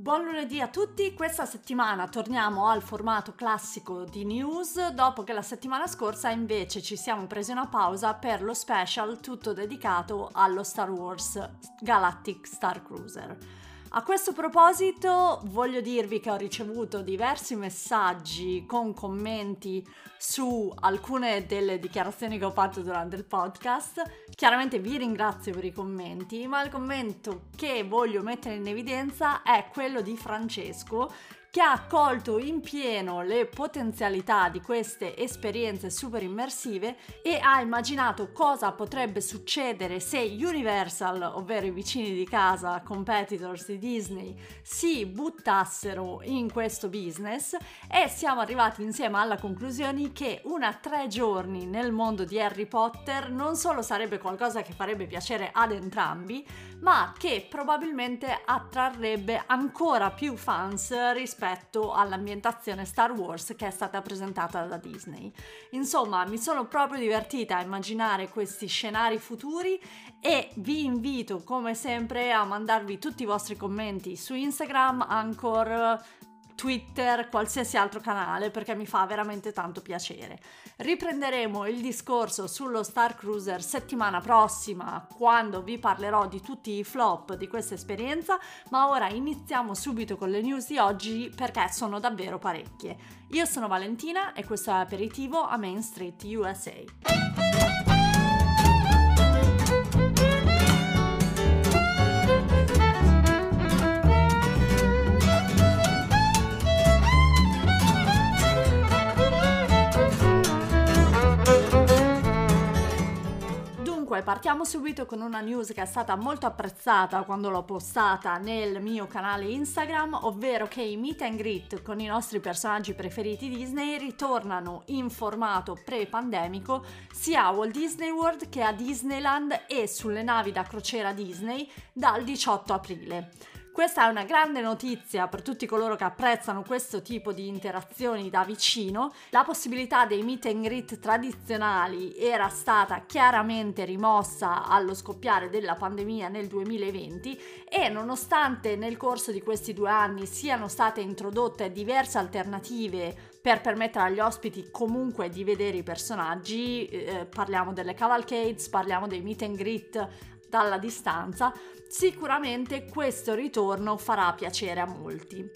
Buon lunedì a tutti, questa settimana torniamo al formato classico di news dopo che la settimana scorsa invece ci siamo presi una pausa per lo special tutto dedicato allo Star Wars Galactic Star Cruiser. A questo proposito voglio dirvi che ho ricevuto diversi messaggi con commenti su alcune delle dichiarazioni che ho fatto durante il podcast. Chiaramente vi ringrazio per i commenti, ma il commento che voglio mettere in evidenza è quello di Francesco che ha colto in pieno le potenzialità di queste esperienze super immersive e ha immaginato cosa potrebbe succedere se Universal, ovvero i vicini di casa, competitors di Disney, si buttassero in questo business. E siamo arrivati insieme alla conclusione che una tre giorni nel mondo di Harry Potter non solo sarebbe qualcosa che farebbe piacere ad entrambi, ma che probabilmente attrarrebbe ancora più fans rispetto all'ambientazione Star Wars che è stata presentata da Disney. Insomma, mi sono proprio divertita a immaginare questi scenari futuri e vi invito come sempre a mandarvi tutti i vostri commenti su Instagram, Anchor, Twitter, qualsiasi altro canale perché mi fa veramente tanto piacere. Riprenderemo il discorso sullo Star Cruiser settimana prossima quando vi parlerò di tutti i flop di questa esperienza, ma ora iniziamo subito con le news di oggi perché sono davvero parecchie. Io sono Valentina e questo è Aperitivo a Main Street USA. Dunque, partiamo subito con una news che è stata molto apprezzata quando l'ho postata nel mio canale Instagram, ovvero che i meet and greet con i nostri personaggi preferiti Disney ritornano in formato pre-pandemico sia a Walt Disney World che a Disneyland e sulle navi da crociera Disney dal 18 aprile. Questa è una grande notizia per tutti coloro che apprezzano questo tipo di interazioni da vicino. La possibilità dei meet and greet tradizionali era stata chiaramente rimossa allo scoppiare della pandemia nel 2020 e nonostante nel corso di questi due anni siano state introdotte diverse alternative per permettere agli ospiti comunque di vedere i personaggi, eh, parliamo delle cavalcades, parliamo dei meet and greet dalla distanza, sicuramente questo ritorno farà piacere a molti.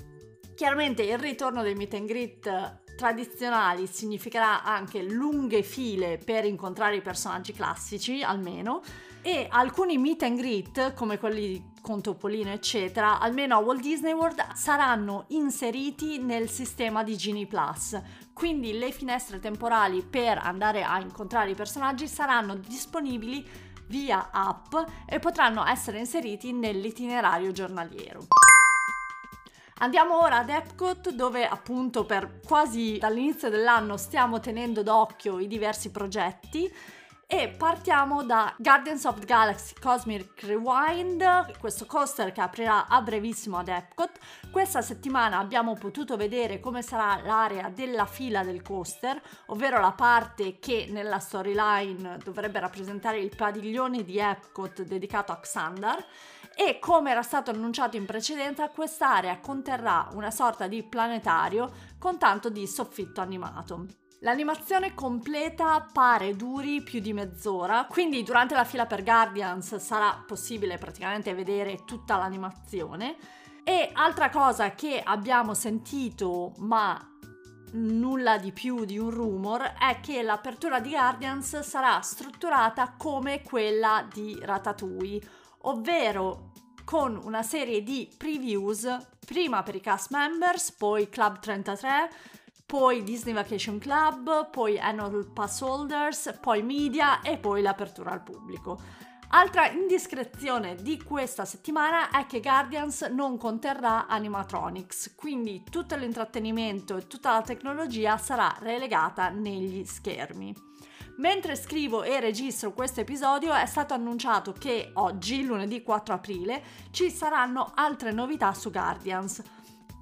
Chiaramente il ritorno dei meet and greet tradizionali significherà anche lunghe file per incontrare i personaggi classici, almeno, e alcuni meet and greet, come quelli con Topolino, eccetera, almeno a Walt Disney World, saranno inseriti nel sistema di Genie Plus. Quindi le finestre temporali per andare a incontrare i personaggi saranno disponibili via app e potranno essere inseriti nell'itinerario giornaliero. Andiamo ora ad Epcot dove appunto per quasi dall'inizio dell'anno stiamo tenendo d'occhio i diversi progetti e partiamo da Guardians of the Galaxy Cosmic Rewind, questo coaster che aprirà a brevissimo ad Epcot. Questa settimana abbiamo potuto vedere come sarà l'area della fila del coaster, ovvero la parte che nella storyline dovrebbe rappresentare il padiglione di Epcot dedicato a Xandar e come era stato annunciato in precedenza quest'area conterrà una sorta di planetario con tanto di soffitto animato. L'animazione completa pare duri più di mezz'ora, quindi durante la fila per Guardians sarà possibile praticamente vedere tutta l'animazione. E altra cosa che abbiamo sentito, ma nulla di più di un rumor, è che l'apertura di Guardians sarà strutturata come quella di Ratatouille, ovvero con una serie di previews prima per i cast members, poi Club 33, poi Disney Vacation Club, poi Annual Pass Holders, poi Media e poi l'apertura al pubblico. Altra indiscrezione di questa settimana è che Guardians non conterrà animatronics, quindi tutto l'intrattenimento e tutta la tecnologia sarà relegata negli schermi. Mentre scrivo e registro questo episodio è stato annunciato che oggi, lunedì 4 aprile, ci saranno altre novità su Guardians.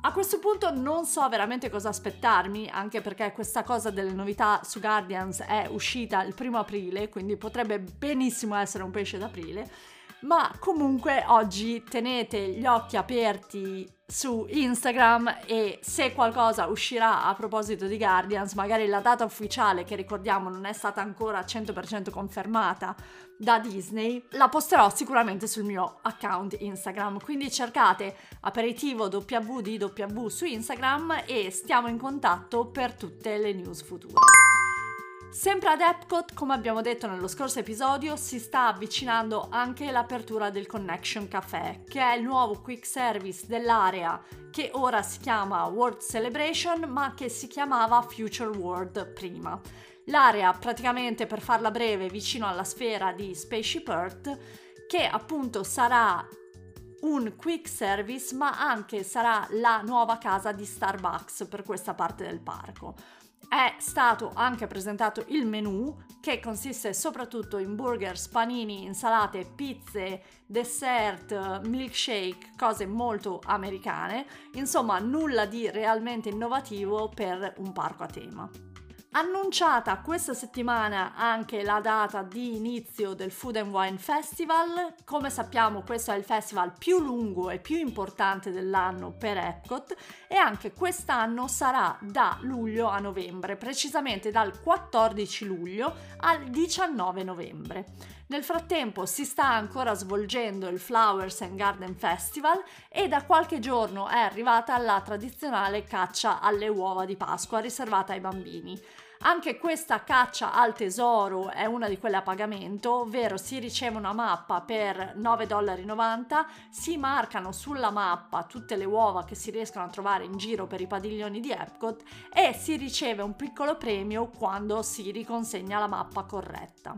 A questo punto non so veramente cosa aspettarmi, anche perché questa cosa delle novità su Guardians è uscita il primo aprile, quindi potrebbe benissimo essere un pesce d'aprile. Ma comunque oggi tenete gli occhi aperti su Instagram e se qualcosa uscirà a proposito di Guardians, magari la data ufficiale che ricordiamo non è stata ancora 100% confermata da Disney, la posterò sicuramente sul mio account Instagram. Quindi cercate aperitivo WDW su Instagram e stiamo in contatto per tutte le news future. Sempre ad Epcot, come abbiamo detto nello scorso episodio, si sta avvicinando anche l'apertura del Connection Café, che è il nuovo quick service dell'area che ora si chiama World Celebration, ma che si chiamava Future World prima. L'area, praticamente per farla breve, vicino alla sfera di Spaceship Earth, che appunto sarà un quick service, ma anche sarà la nuova casa di Starbucks per questa parte del parco è stato anche presentato il menù che consiste soprattutto in burgers, panini, insalate, pizze, dessert, milkshake, cose molto americane, insomma nulla di realmente innovativo per un parco a tema. Annunciata questa settimana anche la data di inizio del Food and Wine Festival. Come sappiamo, questo è il festival più lungo e più importante dell'anno per Epcot e anche quest'anno sarà da luglio a novembre, precisamente dal 14 luglio al 19 novembre. Nel frattempo si sta ancora svolgendo il Flowers and Garden Festival e da qualche giorno è arrivata la tradizionale caccia alle uova di Pasqua riservata ai bambini. Anche questa caccia al tesoro è una di quelle a pagamento, ovvero si riceve una mappa per 9,90 dollari, si marcano sulla mappa tutte le uova che si riescono a trovare in giro per i padiglioni di Epcot e si riceve un piccolo premio quando si riconsegna la mappa corretta.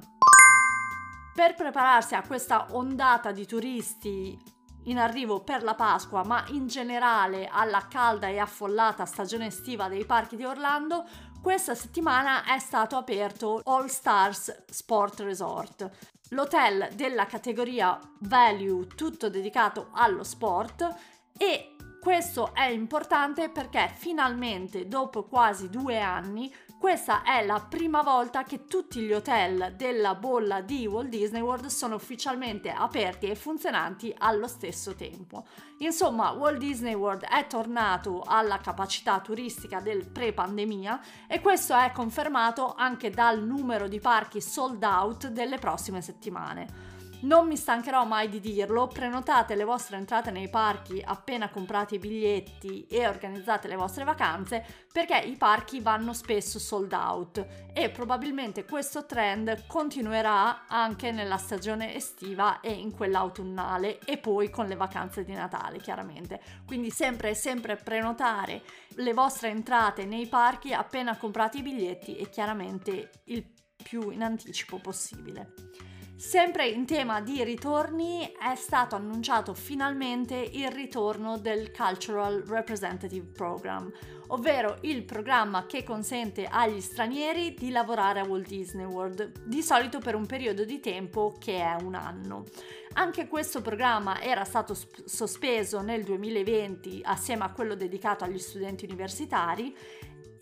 Per prepararsi a questa ondata di turisti in arrivo per la Pasqua, ma in generale alla calda e affollata stagione estiva dei parchi di Orlando, questa settimana è stato aperto All Stars Sport Resort, l'hotel della categoria Value tutto dedicato allo sport e questo è importante perché finalmente dopo quasi due anni questa è la prima volta che tutti gli hotel della bolla di Walt Disney World sono ufficialmente aperti e funzionanti allo stesso tempo. Insomma, Walt Disney World è tornato alla capacità turistica del pre-pandemia e questo è confermato anche dal numero di parchi sold out delle prossime settimane. Non mi stancherò mai di dirlo, prenotate le vostre entrate nei parchi appena comprate i biglietti e organizzate le vostre vacanze perché i parchi vanno spesso sold out e probabilmente questo trend continuerà anche nella stagione estiva e in quella autunnale e poi con le vacanze di Natale chiaramente. Quindi sempre sempre prenotare le vostre entrate nei parchi appena comprate i biglietti e chiaramente il più in anticipo possibile. Sempre in tema di ritorni è stato annunciato finalmente il ritorno del Cultural Representative Program, ovvero il programma che consente agli stranieri di lavorare a Walt Disney World, di solito per un periodo di tempo che è un anno. Anche questo programma era stato sp- sospeso nel 2020 assieme a quello dedicato agli studenti universitari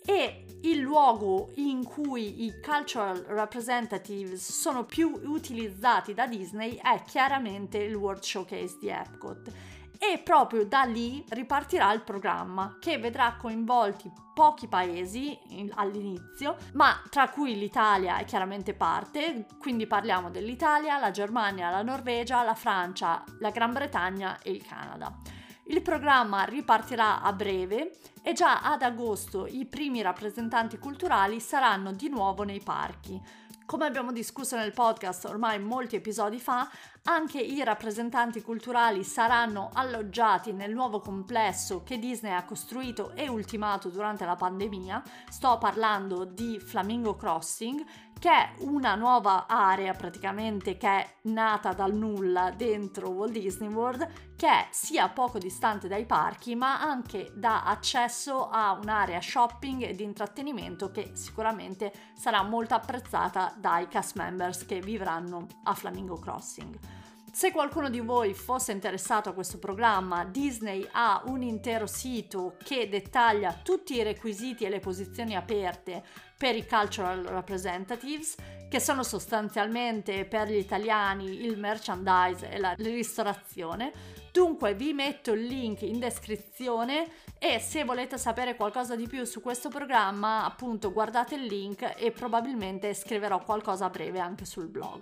e il luogo in cui i cultural representatives sono più utilizzati da Disney è chiaramente il World Showcase di Epcot e proprio da lì ripartirà il programma che vedrà coinvolti pochi paesi all'inizio, ma tra cui l'Italia è chiaramente parte, quindi parliamo dell'Italia, la Germania, la Norvegia, la Francia, la Gran Bretagna e il Canada. Il programma ripartirà a breve e già ad agosto i primi rappresentanti culturali saranno di nuovo nei parchi. Come abbiamo discusso nel podcast ormai molti episodi fa, anche i rappresentanti culturali saranno alloggiati nel nuovo complesso che Disney ha costruito e ultimato durante la pandemia. Sto parlando di Flamingo Crossing, che è una nuova area praticamente che è nata dal nulla dentro Walt Disney World, che è sia poco distante dai parchi, ma anche dà accesso a un'area shopping e di intrattenimento che sicuramente sarà molto apprezzata dai cast members che vivranno a Flamingo Crossing. Se qualcuno di voi fosse interessato a questo programma, Disney ha un intero sito che dettaglia tutti i requisiti e le posizioni aperte per i cultural representatives, che sono sostanzialmente per gli italiani il merchandise e la ristorazione. Dunque vi metto il link in descrizione e se volete sapere qualcosa di più su questo programma, appunto guardate il link e probabilmente scriverò qualcosa a breve anche sul blog.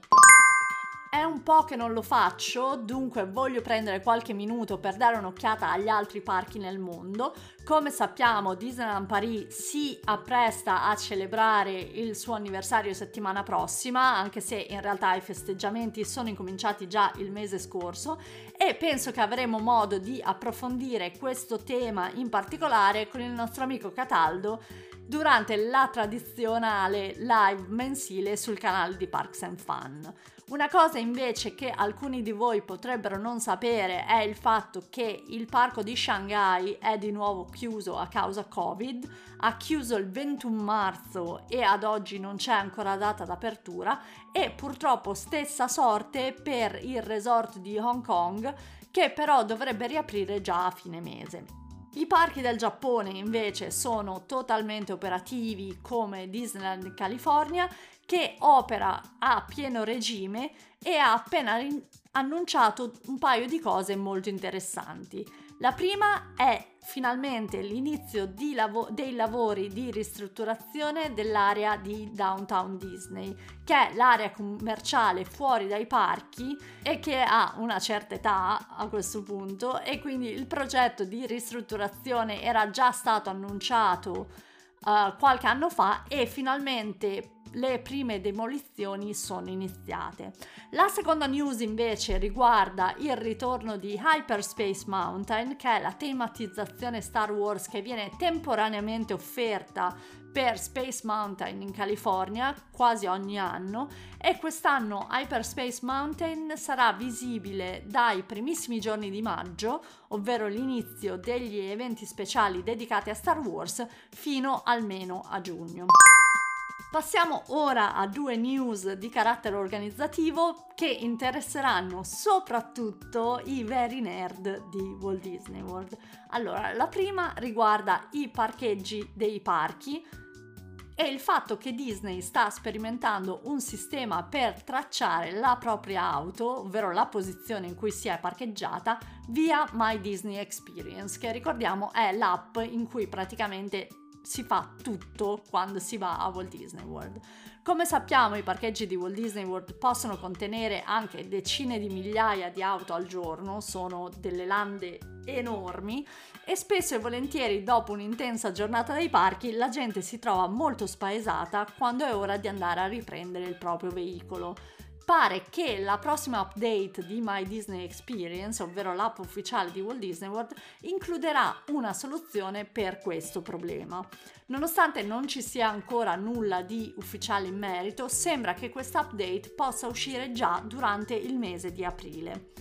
È un po' che non lo faccio, dunque voglio prendere qualche minuto per dare un'occhiata agli altri parchi nel mondo. Come sappiamo, Disneyland Paris si appresta a celebrare il suo anniversario settimana prossima, anche se in realtà i festeggiamenti sono incominciati già il mese scorso e penso che avremo modo di approfondire questo tema in particolare con il nostro amico Cataldo durante la tradizionale live mensile sul canale di Parks and Fun. Una cosa invece che alcuni di voi potrebbero non sapere è il fatto che il parco di Shanghai è di nuovo chiuso a causa Covid, ha chiuso il 21 marzo e ad oggi non c'è ancora data d'apertura e purtroppo stessa sorte per il resort di Hong Kong che però dovrebbe riaprire già a fine mese. I parchi del Giappone invece sono totalmente operativi come Disneyland California che opera a pieno regime e ha appena annunciato un paio di cose molto interessanti. La prima è finalmente l'inizio lav- dei lavori di ristrutturazione dell'area di Downtown Disney, che è l'area commerciale fuori dai parchi e che ha una certa età a questo punto e quindi il progetto di ristrutturazione era già stato annunciato uh, qualche anno fa e finalmente le prime demolizioni sono iniziate. La seconda news invece riguarda il ritorno di Hyperspace Mountain, che è la tematizzazione Star Wars che viene temporaneamente offerta per Space Mountain in California quasi ogni anno e quest'anno Hyperspace Mountain sarà visibile dai primissimi giorni di maggio, ovvero l'inizio degli eventi speciali dedicati a Star Wars, fino almeno a giugno. Passiamo ora a due news di carattere organizzativo che interesseranno soprattutto i veri nerd di Walt Disney World. Allora, la prima riguarda i parcheggi dei parchi e il fatto che Disney sta sperimentando un sistema per tracciare la propria auto, ovvero la posizione in cui si è parcheggiata, via My Disney Experience, che ricordiamo è l'app in cui praticamente si fa tutto quando si va a Walt Disney World. Come sappiamo i parcheggi di Walt Disney World possono contenere anche decine di migliaia di auto al giorno, sono delle lande enormi e spesso e volentieri dopo un'intensa giornata dei parchi la gente si trova molto spaesata quando è ora di andare a riprendere il proprio veicolo pare che la prossima update di My Disney Experience, ovvero l'app ufficiale di Walt Disney World, includerà una soluzione per questo problema. Nonostante non ci sia ancora nulla di ufficiale in merito, sembra che questa update possa uscire già durante il mese di aprile.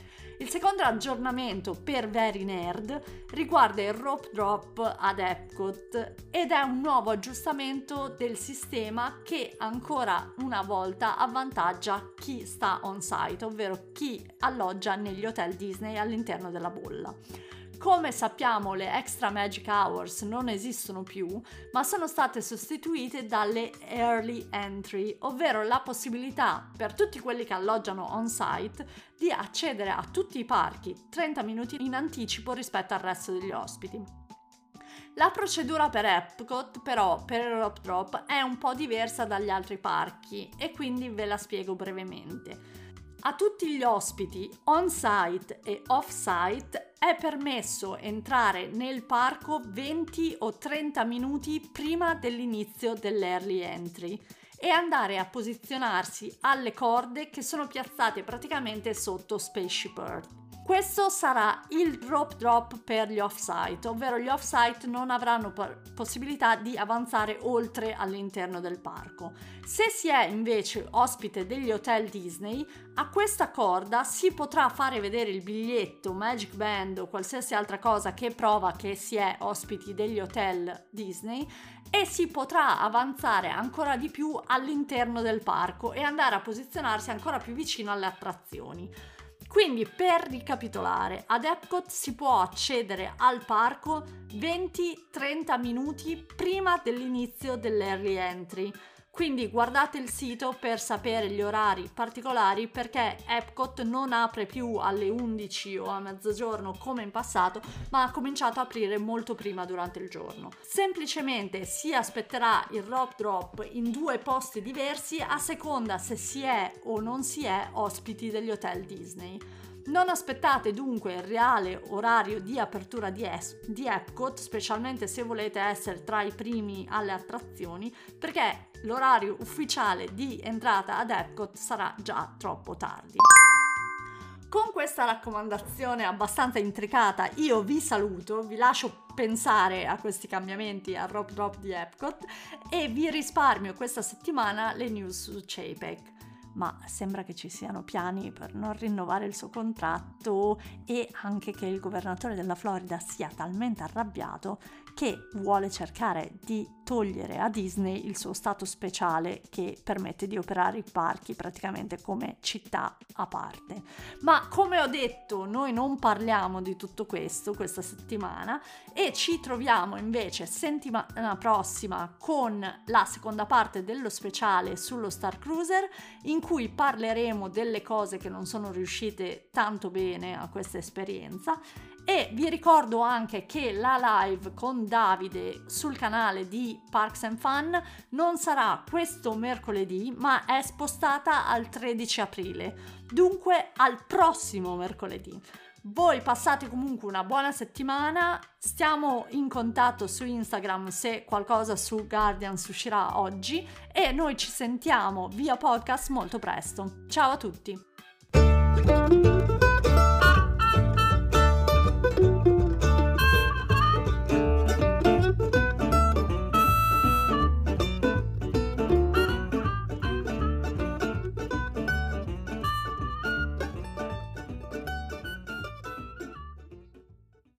Il secondo aggiornamento per Very Nerd riguarda il rope drop ad Epcot ed è un nuovo aggiustamento del sistema che ancora una volta avvantaggia chi sta on site, ovvero chi alloggia negli hotel Disney all'interno della bolla. Come sappiamo le extra magic hours non esistono più, ma sono state sostituite dalle early entry, ovvero la possibilità per tutti quelli che alloggiano on site di accedere a tutti i parchi 30 minuti in anticipo rispetto al resto degli ospiti. La procedura per Epcot però per il Rope Drop è un po' diversa dagli altri parchi e quindi ve la spiego brevemente. A tutti gli ospiti on-site e off-site è permesso entrare nel parco 20 o 30 minuti prima dell'inizio dell'early entry e andare a posizionarsi alle corde che sono piazzate praticamente sotto Spaceship Earth. Questo sarà il drop drop per gli off-site, ovvero gli off-site non avranno possibilità di avanzare oltre all'interno del parco. Se si è invece ospite degli hotel Disney, a questa corda si potrà fare vedere il biglietto, Magic Band o qualsiasi altra cosa che prova che si è ospiti degli hotel Disney e si potrà avanzare ancora di più all'interno del parco e andare a posizionarsi ancora più vicino alle attrazioni. Quindi per ricapitolare, ad Epcot si può accedere al parco 20-30 minuti prima dell'inizio dell'early entry. Quindi guardate il sito per sapere gli orari particolari perché Epcot non apre più alle 11 o a mezzogiorno come in passato, ma ha cominciato a aprire molto prima durante il giorno. Semplicemente si aspetterà il rope drop in due posti diversi a seconda se si è o non si è ospiti degli hotel Disney. Non aspettate dunque il reale orario di apertura di, es- di, Epcot, specialmente se volete essere tra i primi alle attrazioni, perché l'orario ufficiale di entrata ad Epcot sarà già troppo tardi. Con questa raccomandazione abbastanza intricata io vi saluto, vi lascio pensare a questi cambiamenti al Rope Drop di Epcot e vi risparmio questa settimana le news su JPEG ma sembra che ci siano piani per non rinnovare il suo contratto e anche che il governatore della Florida sia talmente arrabbiato che vuole cercare di togliere a Disney il suo stato speciale che permette di operare i parchi praticamente come città a parte. Ma come ho detto, noi non parliamo di tutto questo questa settimana e ci troviamo invece settimana prossima con la seconda parte dello speciale sullo Star Cruiser in cui parleremo delle cose che non sono riuscite tanto bene a questa esperienza e vi ricordo anche che la live con Davide sul canale di Parks and Fun non sarà questo mercoledì, ma è spostata al 13 aprile, dunque al prossimo mercoledì. Voi passate comunque una buona settimana, stiamo in contatto su Instagram se qualcosa su Guardians uscirà oggi e noi ci sentiamo via podcast molto presto. Ciao a tutti!